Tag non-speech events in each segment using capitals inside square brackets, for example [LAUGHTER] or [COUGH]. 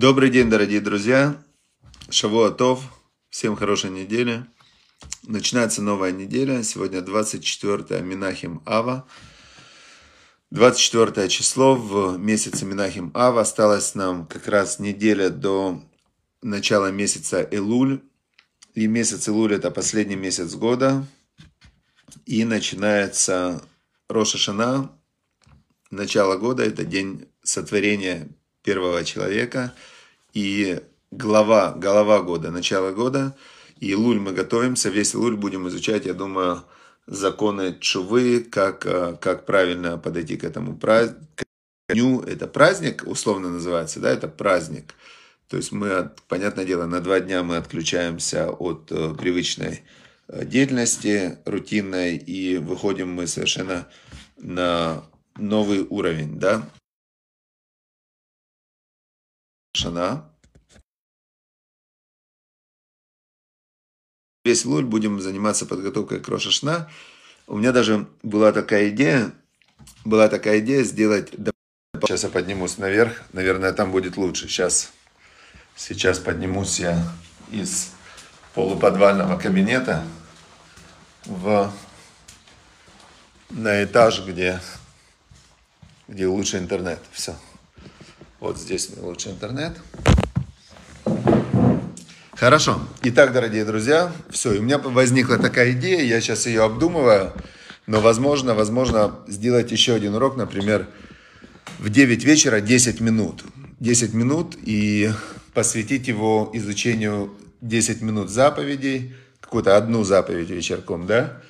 Добрый день, дорогие друзья. Шавуатов. Всем хорошей недели. Начинается новая неделя. Сегодня 24 Минахим Ава. 24 число в месяце Минахим Ава. Осталось нам как раз неделя до начала месяца Элуль. И месяц Элуль это последний месяц года. И начинается Роша Шана. Начало года это день сотворения первого человека. И глава, голова года, начало года. И Луль мы готовимся, весь Луль будем изучать, я думаю, законы чувы, как, э, как правильно подойти к этому празднику. Это праздник, условно называется, да, это праздник. То есть мы, понятное дело, на два дня мы отключаемся от э, привычной э, деятельности рутинной и выходим мы совершенно на новый уровень, да. Шана. Весь луль будем заниматься подготовкой к Рошашна. У меня даже была такая идея, была такая идея сделать... Сейчас я поднимусь наверх, наверное, там будет лучше. Сейчас, сейчас поднимусь я из полуподвального кабинета в, на этаж, где, где лучше интернет. Все. Вот здесь лучше интернет. Хорошо. Итак, дорогие друзья, все, у меня возникла такая идея, я сейчас ее обдумываю, но возможно, возможно сделать еще один урок, например, в 9 вечера 10 минут. 10 минут и посвятить его изучению 10 минут заповедей, какую-то одну заповедь вечерком, да?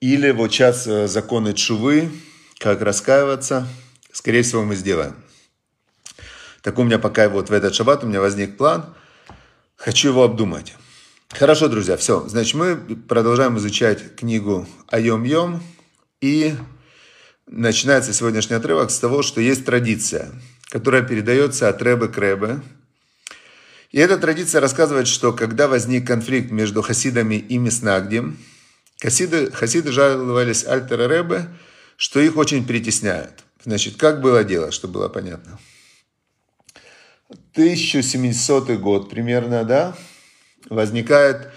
Или вот сейчас э, законы чувы, как раскаиваться, скорее всего, мы сделаем. Так у меня пока вот в этот шаббат у меня возник план. Хочу его обдумать. Хорошо, друзья, все. Значит, мы продолжаем изучать книгу Айом-Йом. И начинается сегодняшний отрывок с того, что есть традиция, которая передается от Рэбе к Рэбе. И эта традиция рассказывает, что когда возник конфликт между хасидами и Миснагдем, хасиды, хасиды жаловались Альтера Рэбе, что их очень притесняют. Значит, как было дело, чтобы было понятно. 1700 год примерно, да, возникает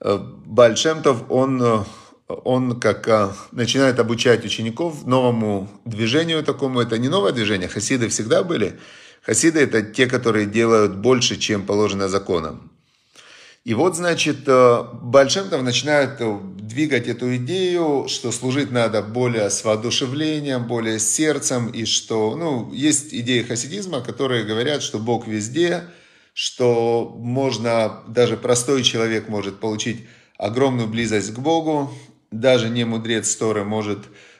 э, Бальшемтов, он, э, он как э, начинает обучать учеников новому движению такому. Это не новое движение, хасиды всегда были. Хасиды это те, которые делают больше, чем положено законом. И вот, значит, э, Большемтов начинает э, двигать эту идею, что служить надо более с воодушевлением, более с сердцем, и что, ну, есть идеи хасидизма, которые говорят, что Бог везде, что можно, даже простой человек может получить огромную близость к Богу, даже не мудрец Торы может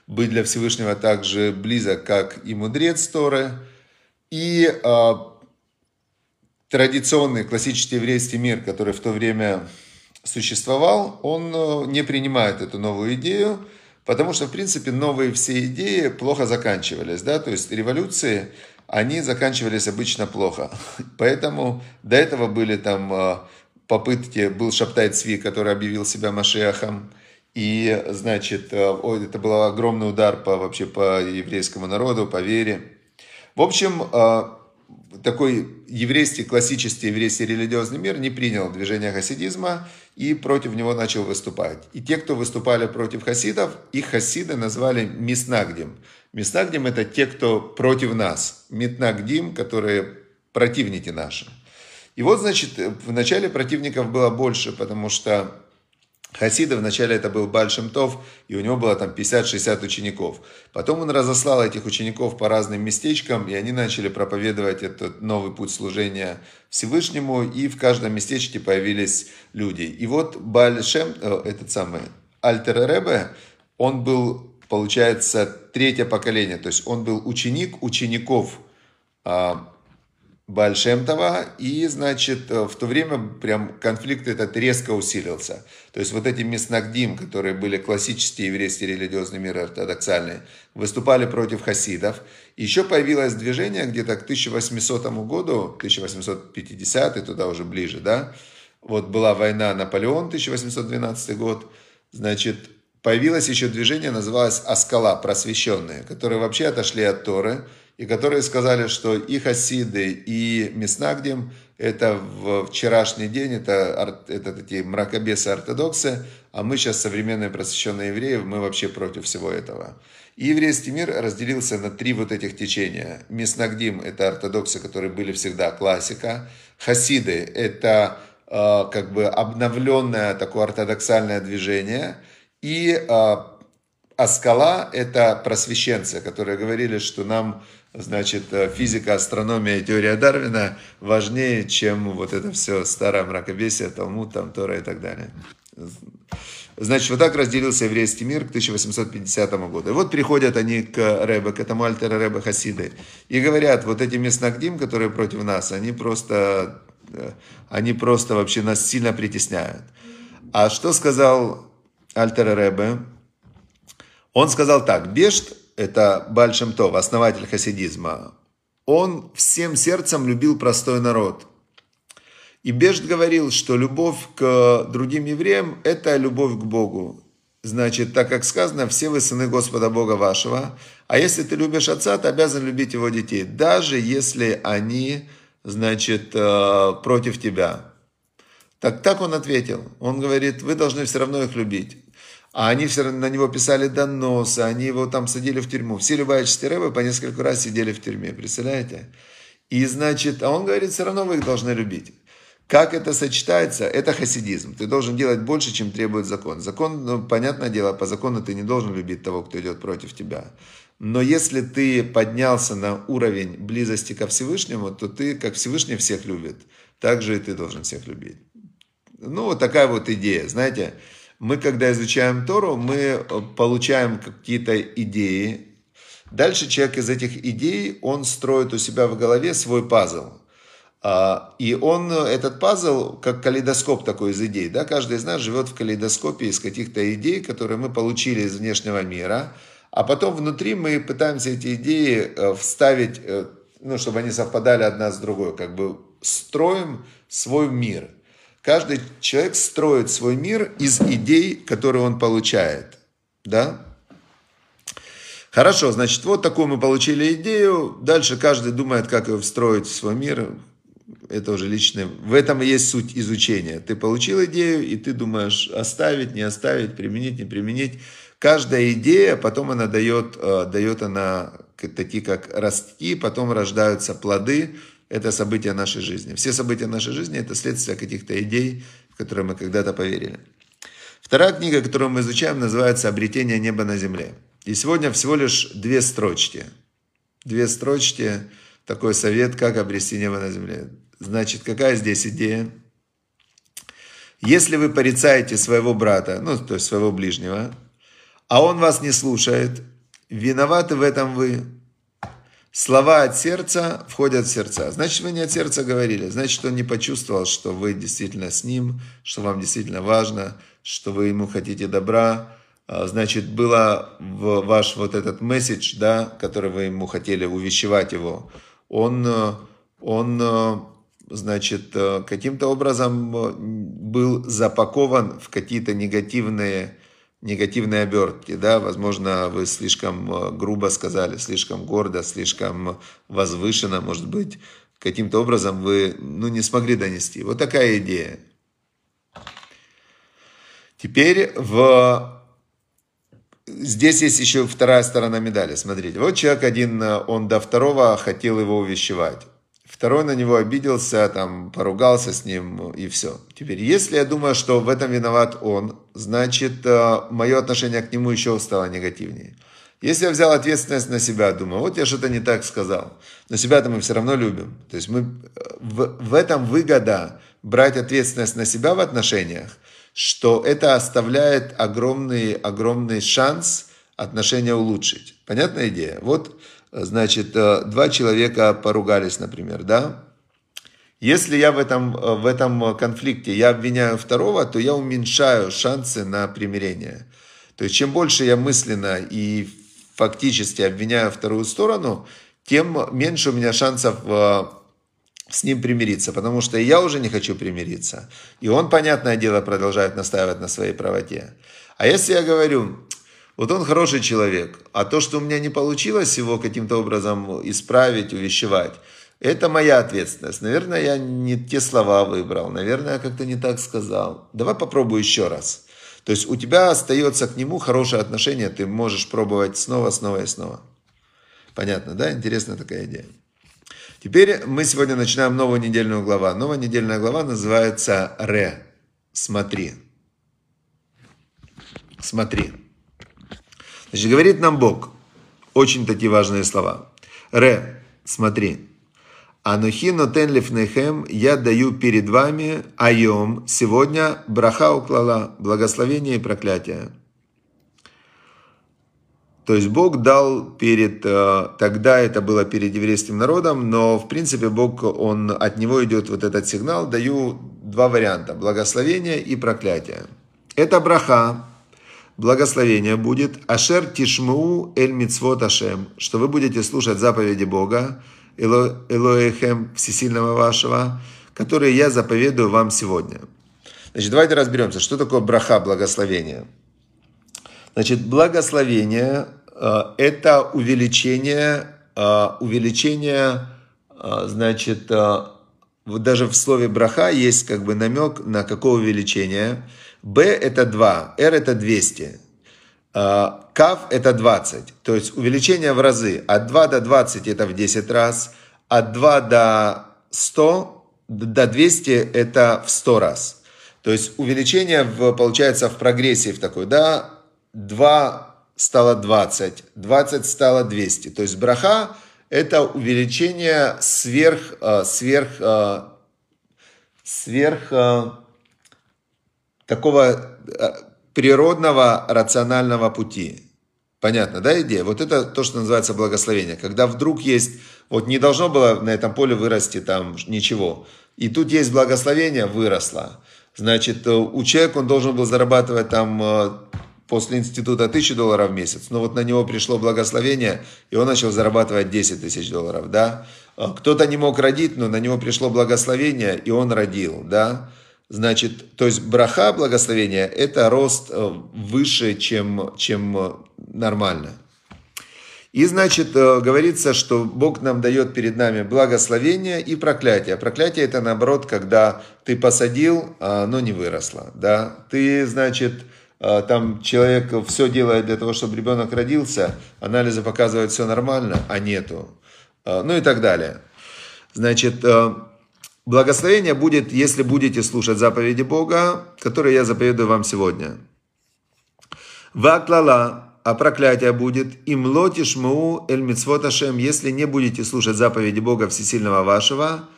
быть для Всевышнего так же близок, как и мудрец Торы. И э, традиционный классический еврейский мир, который в то время существовал, он э, не принимает эту новую идею, потому что, в принципе, новые все идеи плохо заканчивались, да, то есть революции, они заканчивались обычно плохо. [LAUGHS] Поэтому до этого были там э, попытки, был Шаптай Цви, который объявил себя Машиахом, и, значит, э, это был огромный удар по, вообще по еврейскому народу, по вере. В общем, такой еврейский, классический еврейский религиозный мир не принял движение хасидизма и против него начал выступать. И те, кто выступали против хасидов, их хасиды назвали Миснагдим. Миснагдим это те, кто против нас. Митнагдим, которые противники наши. И вот, значит, в начале противников было больше, потому что Хасида вначале это был Бальшем Тов, и у него было там 50-60 учеников. Потом он разослал этих учеников по разным местечкам, и они начали проповедовать этот новый путь служения Всевышнему, и в каждом местечке появились люди. И вот Бальшем, э, этот самый Альтер Ребе, он был, получается, третье поколение, то есть он был ученик учеников а, Бальшемтова, и, значит, э, в то время прям конфликт этот резко усилился. То есть вот эти Меснагдим, которые были классические еврейские религиозные миры ортодоксальные, выступали против хасидов. Еще появилось движение где-то к 1800 году, 1850 и туда уже ближе, да, вот была война Наполеон, 1812 год, значит, появилось еще движение, называлось Аскала, просвещенные, которые вообще отошли от Торы, и которые сказали, что и хасиды, и Меснагдим – это в вчерашний день, это, это такие мракобесы-ортодоксы, а мы сейчас современные просвещенные евреи, мы вообще против всего этого. И еврейский мир разделился на три вот этих течения. Меснагдим – это ортодоксы, которые были всегда классика. Хасиды – это э, как бы обновленное такое ортодоксальное движение. И э, Аскала – это просвещенцы, которые говорили, что нам значит, физика, астрономия и теория Дарвина важнее, чем вот это все старое мракобесие, Талмуд, там, Тора и так далее. Значит, вот так разделился еврейский мир к 1850 году. И вот приходят они к Рэбе, к этому альтера Рэбе Хасиды, и говорят, вот эти местнагдим, которые против нас, они просто, они просто вообще нас сильно притесняют. А что сказал альтер Рэбе? Он сказал так, Бешт, это Бальшем Тов, основатель хасидизма, он всем сердцем любил простой народ – и Бешт говорил, что любовь к другим евреям – это любовь к Богу. Значит, так как сказано, все вы сыны Господа Бога вашего, а если ты любишь отца, ты обязан любить его детей, даже если они, значит, э, против тебя. Так, так он ответил. Он говорит, вы должны все равно их любить. А они все равно на него писали доносы, они его там садили в тюрьму. Все Любавичские рэбы по несколько раз сидели в тюрьме, представляете? И значит, а он говорит, все равно вы их должны любить. Как это сочетается? Это хасидизм. Ты должен делать больше, чем требует закон. Закон, ну, понятное дело, по закону ты не должен любить того, кто идет против тебя. Но если ты поднялся на уровень близости ко Всевышнему, то ты, как Всевышний всех любит, так же и ты должен всех любить. Ну, вот такая вот идея. Знаете, мы, когда изучаем Тору, мы получаем какие-то идеи. Дальше человек из этих идей, он строит у себя в голове свой пазл. А, и он, этот пазл, как калейдоскоп такой из идей, да, каждый из нас живет в калейдоскопе из каких-то идей, которые мы получили из внешнего мира, а потом внутри мы пытаемся эти идеи э, вставить, э, ну, чтобы они совпадали одна с другой, как бы строим свой мир. Каждый человек строит свой мир из идей, которые он получает, да, Хорошо, значит, вот такую мы получили идею. Дальше каждый думает, как ее встроить в свой мир это уже личное. В этом и есть суть изучения. Ты получил идею, и ты думаешь, оставить, не оставить, применить, не применить. Каждая идея, потом она дает, э, дает она такие, как расти, потом рождаются плоды. Это события нашей жизни. Все события нашей жизни – это следствие каких-то идей, в которые мы когда-то поверили. Вторая книга, которую мы изучаем, называется «Обретение неба на земле». И сегодня всего лишь две строчки. Две строчки, такой совет, как обрести небо на земле. Значит, какая здесь идея? Если вы порицаете своего брата, ну, то есть своего ближнего, а он вас не слушает, виноваты в этом вы. Слова от сердца входят в сердца. Значит, вы не от сердца говорили. Значит, он не почувствовал, что вы действительно с ним, что вам действительно важно, что вы ему хотите добра. А, значит, было ваш вот этот месседж, да, который вы ему хотели увещевать его, он, он значит, э, каким-то образом э, был запакован в какие-то негативные, негативные обертки, да, возможно, вы слишком э, грубо сказали, слишком гордо, слишком возвышенно, может быть, каким-то образом вы, ну, не смогли донести. Вот такая идея. Теперь в... Здесь есть еще вторая сторона медали. Смотрите, вот человек один, он до второго хотел его увещевать. Второй на него обиделся, там, поругался с ним и все. Теперь, если я думаю, что в этом виноват он, значит, э, мое отношение к нему еще стало негативнее. Если я взял ответственность на себя, думаю, вот я что-то не так сказал, но себя-то мы все равно любим. То есть мы, э, в, в этом выгода брать ответственность на себя в отношениях, что это оставляет огромный, огромный шанс отношения улучшить. Понятная идея? Вот значит, э, два человека поругались, например, да? Если я в этом, э, в этом конфликте, я обвиняю второго, то я уменьшаю шансы на примирение. То есть, чем больше я мысленно и фактически обвиняю вторую сторону, тем меньше у меня шансов э, с ним примириться, потому что я уже не хочу примириться. И он, понятное дело, продолжает настаивать на своей правоте. А если я говорю, вот он хороший человек, а то, что у меня не получилось его каким-то образом исправить, увещевать, это моя ответственность. Наверное, я не те слова выбрал, наверное, я как-то не так сказал. Давай попробую еще раз. То есть у тебя остается к нему хорошее отношение, ты можешь пробовать снова, снова и снова. Понятно, да? Интересная такая идея. Теперь мы сегодня начинаем новую недельную главу. Новая недельная глава называется «Ре». Смотри. Смотри. Значит, говорит нам Бог. Очень такие важные слова. «Ре». Смотри. Анухино тен лифнехем, я даю перед вами айом, сегодня браха уклала, благословение и проклятие. То есть Бог дал перед, э, тогда это было перед еврейским народом, но в принципе Бог, он, от него идет вот этот сигнал, даю два варианта, благословение и проклятие. Это браха, благословение будет, ашер тишму эль мицвот ашем, что вы будете слушать заповеди Бога, Эло, Элоэхем Всесильного вашего, которые я заповедую вам сегодня. Значит, давайте разберемся, что такое браха, благословение. Значит, благословение э, – это увеличение, э, увеличение, э, значит, даже в слове браха есть как бы намек на какое увеличение. Б – это 2, Р – это 200. Кав – это 20. То есть увеличение в разы. От 2 до 20 – это в 10 раз. От 2 до 100, до 200 – это в 100 раз. То есть увеличение в, получается в прогрессии в такой, да, 2 стало 20, 20 стало 200. То есть браха – это увеличение сверх, э, сверх, э, сверх такого природного рационального пути. Понятно, да, идея? Вот это то, что называется благословение. Когда вдруг есть, вот не должно было на этом поле вырасти там ничего. И тут есть благословение, выросло. Значит, у человека он должен был зарабатывать там после института 1000 долларов в месяц, но вот на него пришло благословение, и он начал зарабатывать 10 тысяч долларов, да. Кто-то не мог родить, но на него пришло благословение, и он родил, да. Значит, то есть браха, благословение, это рост э, выше, чем, чем нормально. И, значит, э, говорится, что Бог нам дает перед нами благословение и проклятие. Проклятие это, наоборот, когда ты посадил, а оно не выросло. Да? Ты, значит, там человек все делает для того, чтобы ребенок родился, анализы показывают все нормально, а нету. Ну и так далее. Значит, благословение будет, если будете слушать заповеди Бога, которые я заповедую вам сегодня. Ваклала, а проклятие будет, им лотиш муу эль мицвоташем, если не будете слушать заповеди Бога Всесильного вашего,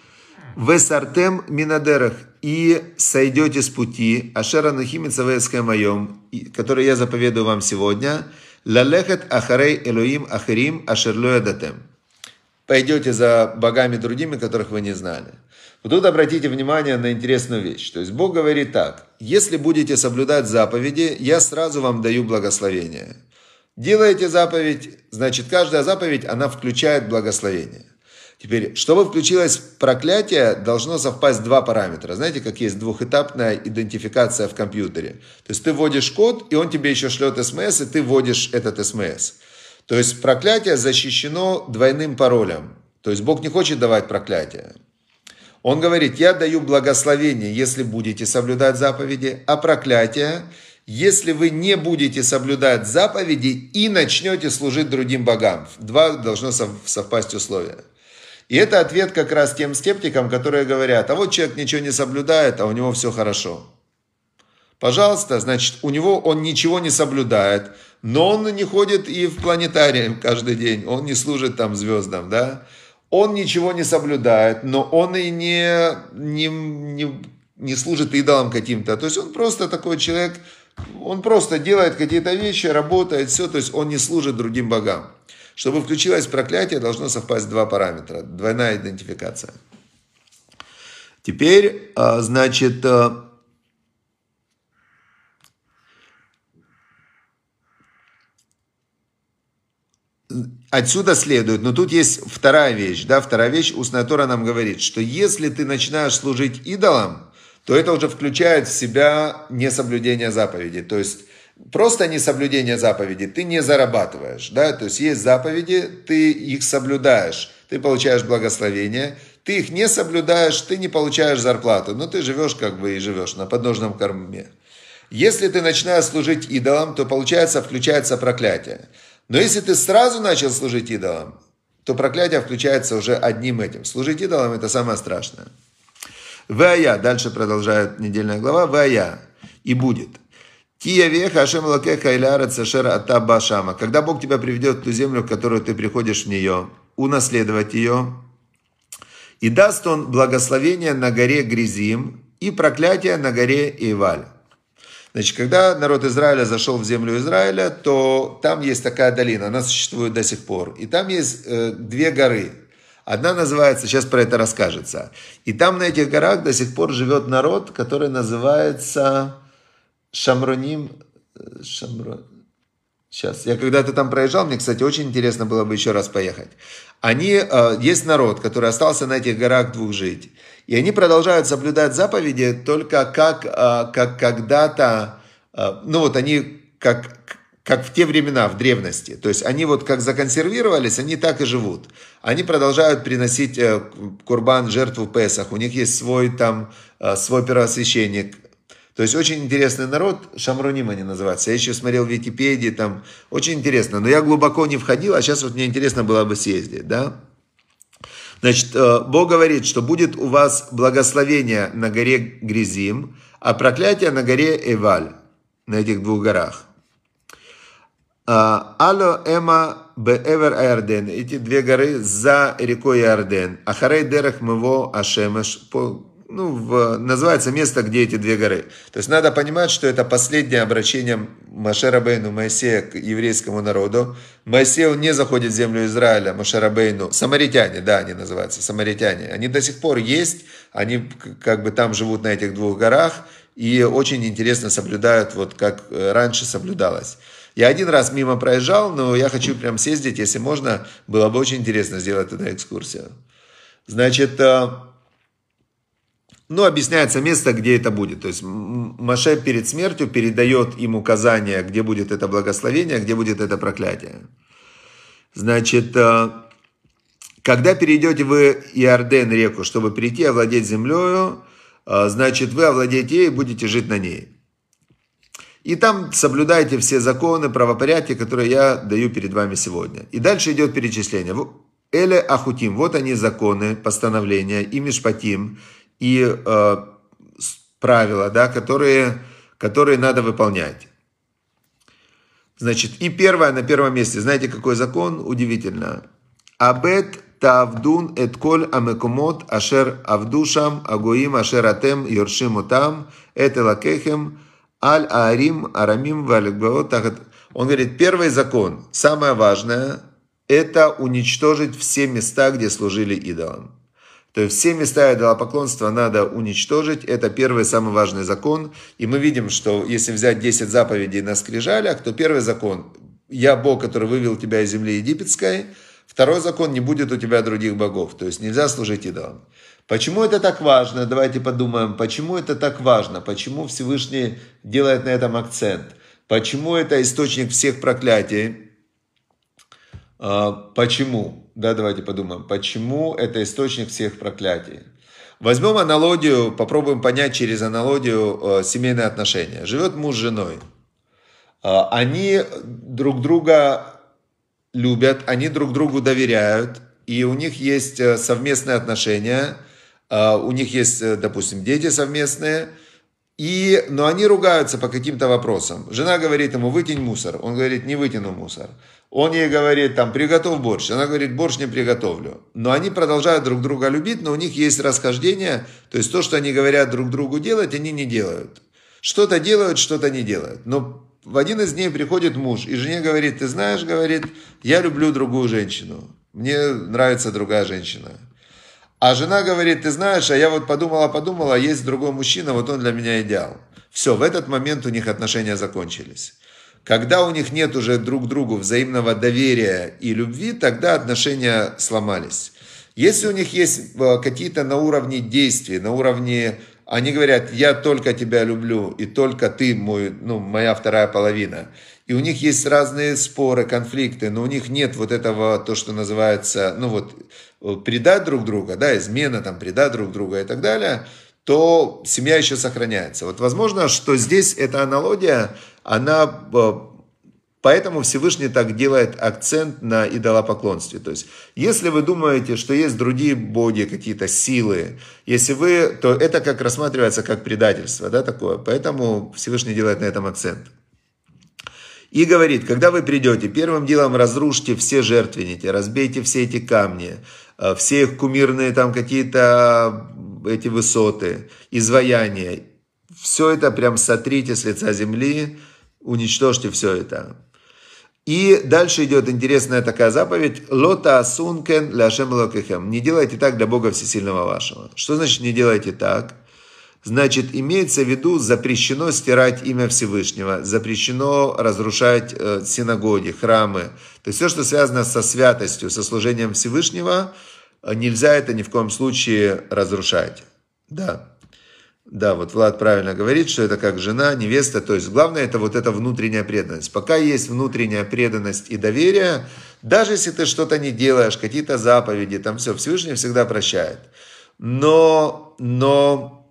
Весартем минадерах и сойдете с пути, ашера нахимица моем, который я заповедую вам сегодня, лалехет ахарей элоим ахарим ашерлоя датем. Пойдете за богами другими, которых вы не знали. Вот тут обратите внимание на интересную вещь. То есть Бог говорит так, если будете соблюдать заповеди, я сразу вам даю благословение. Делаете заповедь, значит каждая заповедь, она включает благословение. Теперь, чтобы включилось проклятие, должно совпасть два параметра. Знаете, как есть двухэтапная идентификация в компьютере. То есть ты вводишь код, и он тебе еще шлет смс, и ты вводишь этот смс. То есть проклятие защищено двойным паролем. То есть Бог не хочет давать проклятие. Он говорит, я даю благословение, если будете соблюдать заповеди, а проклятие, если вы не будете соблюдать заповеди и начнете служить другим богам. Два должно совпасть условия. И это ответ как раз тем скептикам, которые говорят, а вот человек ничего не соблюдает, а у него все хорошо. Пожалуйста, значит, у него он ничего не соблюдает, но он не ходит и в планетарий каждый день, он не служит там звездам, да. Он ничего не соблюдает, но он и не, не, не, не служит идолам каким-то. То есть он просто такой человек, он просто делает какие-то вещи, работает, все, то есть он не служит другим богам. Чтобы включилось проклятие, должно совпасть два параметра. Двойная идентификация. Теперь, а, значит, Отсюда следует, но тут есть вторая вещь, да, вторая вещь, устная Тора нам говорит, что если ты начинаешь служить идолам, то это уже включает в себя несоблюдение заповедей. То есть просто несоблюдение заповедей ты не зарабатываешь, да, то есть есть заповеди, ты их соблюдаешь, ты получаешь благословение, ты их не соблюдаешь, ты не получаешь зарплату, но ты живешь как бы и живешь на подножном корме. Если ты начинаешь служить идолам, то получается, включается проклятие. Но если ты сразу начал служить идолам, то проклятие включается уже одним этим. Служить идолам это самое страшное. Вая, дальше продолжает недельная глава, Вая, и будет. Тия веха Ашем лакеха иляра цашер атаба шама. Когда Бог тебя приведет в ту землю, в которую ты приходишь в нее, унаследовать ее, и даст он благословение на горе Гризим и проклятие на горе Иваль. Значит, когда народ Израиля зашел в землю Израиля, то там есть такая долина, она существует до сих пор. И там есть э, две горы. Одна называется, сейчас про это расскажется. И там на этих горах до сих пор живет народ, который называется Шамроним. Э, Шамро... Сейчас, я когда-то там проезжал, мне, кстати, очень интересно было бы еще раз поехать. Они, э, есть народ, который остался на этих горах двух жить. И они продолжают соблюдать заповеди только как, а, как когда-то, а, ну вот они как, как в те времена, в древности. То есть они вот как законсервировались, они так и живут. Они продолжают приносить э, курбан, жертву Песах. У них есть свой там, э, свой первосвященник. То есть очень интересный народ, Шамруним они называются. Я еще смотрел в Википедии, там очень интересно. Но я глубоко не входил, а сейчас вот мне интересно было бы съездить, да. Значит, э, Бог говорит, что будет у вас благословение на горе Гризим, а проклятие на горе Эваль, на этих двух горах. Алло Эма Беэвер Айрден. Эти две горы за рекой Иорден. Ахарей Дерех Мево Ашемеш ну, в, называется место, где эти две горы. То есть надо понимать, что это последнее обращение Машерабейну Моисея к еврейскому народу. Моисей, он не заходит в землю Израиля, Машерабейну, самаритяне, да, они называются, самаритяне. Они до сих пор есть, они как бы там живут на этих двух горах, и очень интересно соблюдают, вот как раньше соблюдалось. Я один раз мимо проезжал, но я хочу прям съездить, если можно, было бы очень интересно сделать туда экскурсию. Значит, э, ну, объясняется место, где это будет. То есть Маше перед смертью передает им указание, где будет это благословение, где будет это проклятие. Значит, э, когда перейдете вы Иорден реку, чтобы прийти овладеть землею, э, значит, вы овладеете ей и будете жить на ней. И там соблюдайте все законы, правопорядки, которые я даю перед вами сегодня. И дальше идет перечисление. Эле Ахутим, вот они законы, постановления, и Мишпатим, и э, правила, да, которые, которые надо выполнять. Значит, и первое на первом месте. Знаете, какой закон? Удивительно. Абет тавдун эт амекумот ашер авдушам агоим ашер атем йоршим утам эт аль аарим арамим валикбаот. Он говорит, первый закон, самое важное, это уничтожить все места, где служили идолам. То есть все места идолопоклонства надо уничтожить. Это первый самый важный закон. И мы видим, что если взять 10 заповедей на скрижалях, то первый закон – «Я Бог, который вывел тебя из земли египетской». Второй закон – «Не будет у тебя других богов». То есть нельзя служить идолам. Почему это так важно? Давайте подумаем, почему это так важно? Почему Всевышний делает на этом акцент? Почему это источник всех проклятий? А, почему? Да, давайте подумаем, почему это источник всех проклятий. Возьмем аналогию, попробуем понять через аналогию э, семейные отношения. Живет муж с женой. Э, они друг друга любят, они друг другу доверяют, и у них есть э, совместные отношения, э, у них есть, э, допустим, дети совместные, и, но они ругаются по каким-то вопросам. Жена говорит ему, вытянь мусор. Он говорит, не вытяну мусор. Он ей говорит, там, приготовь борщ. Она говорит, борщ не приготовлю. Но они продолжают друг друга любить, но у них есть расхождение. То есть то, что они говорят друг другу делать, они не делают. Что-то делают, что-то не делают. Но в один из дней приходит муж, и жене говорит, ты знаешь, говорит, я люблю другую женщину. Мне нравится другая женщина. А жена говорит, ты знаешь, а я вот подумала, подумала, есть другой мужчина, вот он для меня идеал. Все, в этот момент у них отношения закончились. Когда у них нет уже друг другу взаимного доверия и любви, тогда отношения сломались. Если у них есть э, какие-то на уровне действий, на уровне они говорят, я только тебя люблю, и только ты мой, ну, моя вторая половина. И у них есть разные споры, конфликты, но у них нет вот этого, то, что называется, ну вот, предать друг друга, да, измена, там, предать друг друга и так далее, то семья еще сохраняется. Вот возможно, что здесь эта аналогия, она э, Поэтому Всевышний так делает акцент на идолопоклонстве. То есть, если вы думаете, что есть другие боги, какие-то силы, если вы, то это как рассматривается как предательство, да, такое. Поэтому Всевышний делает на этом акцент. И говорит, когда вы придете, первым делом разрушьте все жертвенники, разбейте все эти камни, э, все их кумирные там какие-то эти высоты, изваяния. Все это прям сотрите с лица земли, уничтожьте все это. И дальше идет интересная такая заповедь. Лота асункен ляшем локехем. Не делайте так для Бога Всесильного вашего. Что значит не делайте так? Значит, имеется в виду, запрещено стирать имя Всевышнего, запрещено разрушать э, синагоги, храмы. То есть все, что связано со святостью, со служением Всевышнего, э, нельзя это ни в коем случае разрушать. Да. Да, вот Влад правильно говорит, что это как жена, невеста. То есть главное это вот эта внутренняя преданность. Пока есть внутренняя преданность и доверие, даже если ты что-то не делаешь, какие-то заповеди, там все, Всевышний всегда прощает. Но, но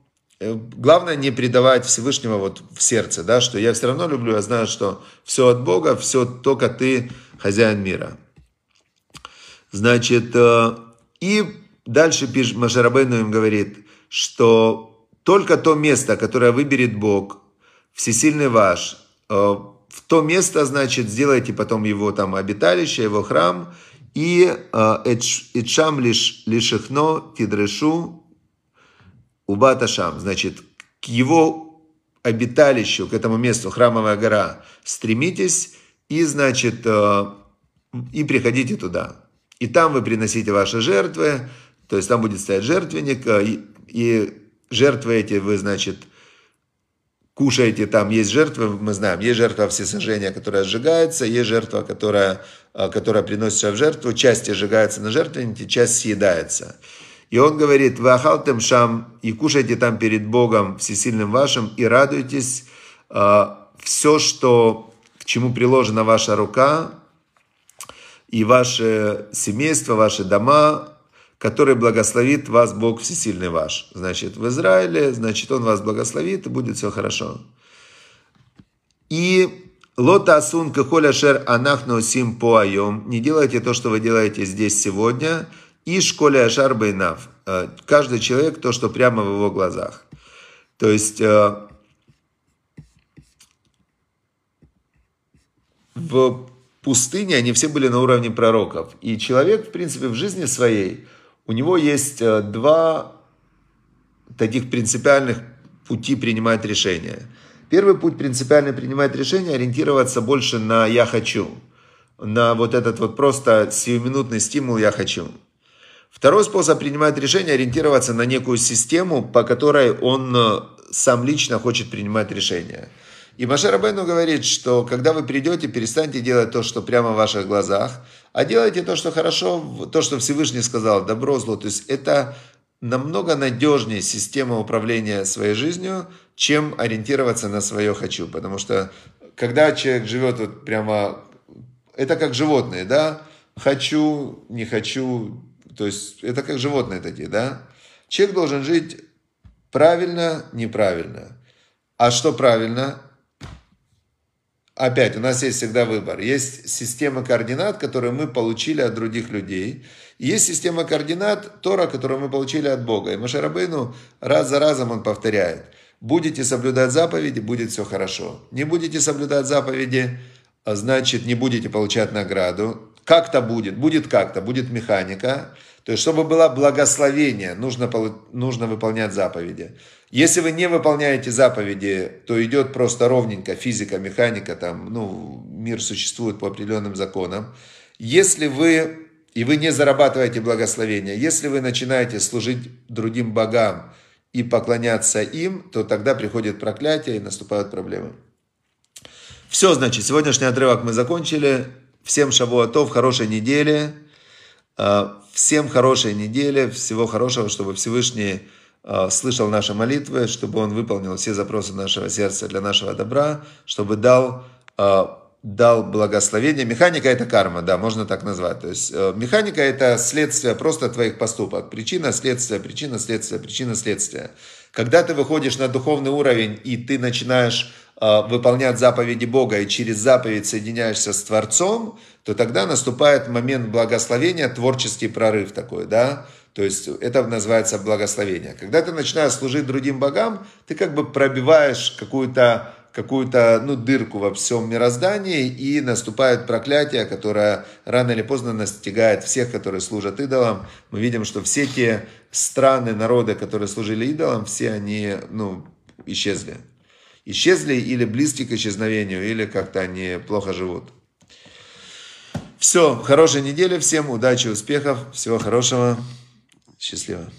главное не предавать Всевышнего вот в сердце, да, что я все равно люблю, я знаю, что все от Бога, все только ты хозяин мира. Значит, э, и дальше Машарабейну им говорит, что только то место, которое выберет Бог, всесильный ваш, э, в то место, значит, сделайте потом его там обиталище, его храм, и э, Итшам лиш, лишихно тидрешу убаташам, значит, к его обиталищу, к этому месту, храмовая гора, стремитесь и, значит, э, и приходите туда. И там вы приносите ваши жертвы, то есть там будет стоять жертвенник, и, и жертвы эти вы, значит, кушаете, там есть жертвы, мы знаем, есть жертва всесожжения, которая сжигается, есть жертва, которая, а, которая приносится в жертву, часть сжигается на жертвеннике, часть съедается. И он говорит, вы ахалтем шам, и кушайте там перед Богом всесильным вашим, и радуйтесь, а, все, что, к чему приложена ваша рука, и ваше семейство, ваши дома, который благословит вас Бог Всесильный ваш. Значит, в Израиле, значит, Он вас благословит, и будет все хорошо. И Лота асун кахоля шер анахну сим поайом. Не делайте то, что вы делаете здесь сегодня. И школе ашар бейнав. Э, каждый человек то, что прямо в его глазах. То есть э, в пустыне они все были на уровне пророков. И человек, в принципе, в жизни своей, у него есть э, два таких принципиальных пути принимать решения. Первый путь принципиально принимать решения, ориентироваться больше на «я хочу», на вот этот вот просто сиюминутный стимул «я хочу». Второй способ принимать решения, ориентироваться на некую систему, по которой он э, сам лично хочет принимать решения. И Маше Рабену говорит, что когда вы придете, перестаньте делать то, что прямо в ваших глазах, а делайте то, что хорошо, то, что Всевышний сказал, добро, зло. То есть это намного надежнее система управления своей жизнью, чем ориентироваться на свое «хочу». Потому что когда человек живет вот прямо... Это как животные, да? Хочу, не хочу. То есть это как животные такие, да? Человек должен жить правильно, неправильно. А что правильно? Опять, у нас есть всегда выбор. Есть система координат, которую мы получили от других людей. Есть система координат Тора, которую мы получили от Бога. И Машарабейну раз за разом он повторяет. Будете соблюдать заповеди, будет все хорошо. Не будете соблюдать заповеди, а значит не будете получать награду. Как-то будет, будет как-то, будет механика. То есть, чтобы было благословение, нужно, нужно выполнять заповеди. Если вы не выполняете заповеди, то идет просто ровненько физика, механика, там, ну, мир существует по определенным законам. Если вы, и вы не зарабатываете благословение, если вы начинаете служить другим богам и поклоняться им, то тогда приходит проклятие и наступают проблемы. Все, значит, сегодняшний отрывок мы закончили. Всем шавуатов, хорошей недели. А, всем хорошей недели, всего хорошего, чтобы Всевышний э, слышал наши молитвы, чтобы Он выполнил все запросы нашего сердца для нашего добра, чтобы дал, э, дал благословение. Механика – это карма, да, можно так назвать. То есть механика – это следствие просто твоих поступок. Причина, следствие, причина, следствие, причина, следствие. Когда ты выходишь на духовный уровень и ты начинаешь выполнять заповеди Бога и через заповедь соединяешься с Творцом, то тогда наступает момент благословения, творческий прорыв такой, да, то есть это называется благословение. Когда ты начинаешь служить другим богам, ты как бы пробиваешь какую-то какую-то ну, дырку во всем мироздании, и наступает проклятие, которое рано или поздно настигает всех, которые служат идолам. Мы видим, что все те страны, народы, которые служили идолам, все они ну, исчезли. Исчезли или близки к исчезновению, или как-то они плохо живут. Все, хорошей недели всем, удачи, успехов, всего хорошего, счастливо.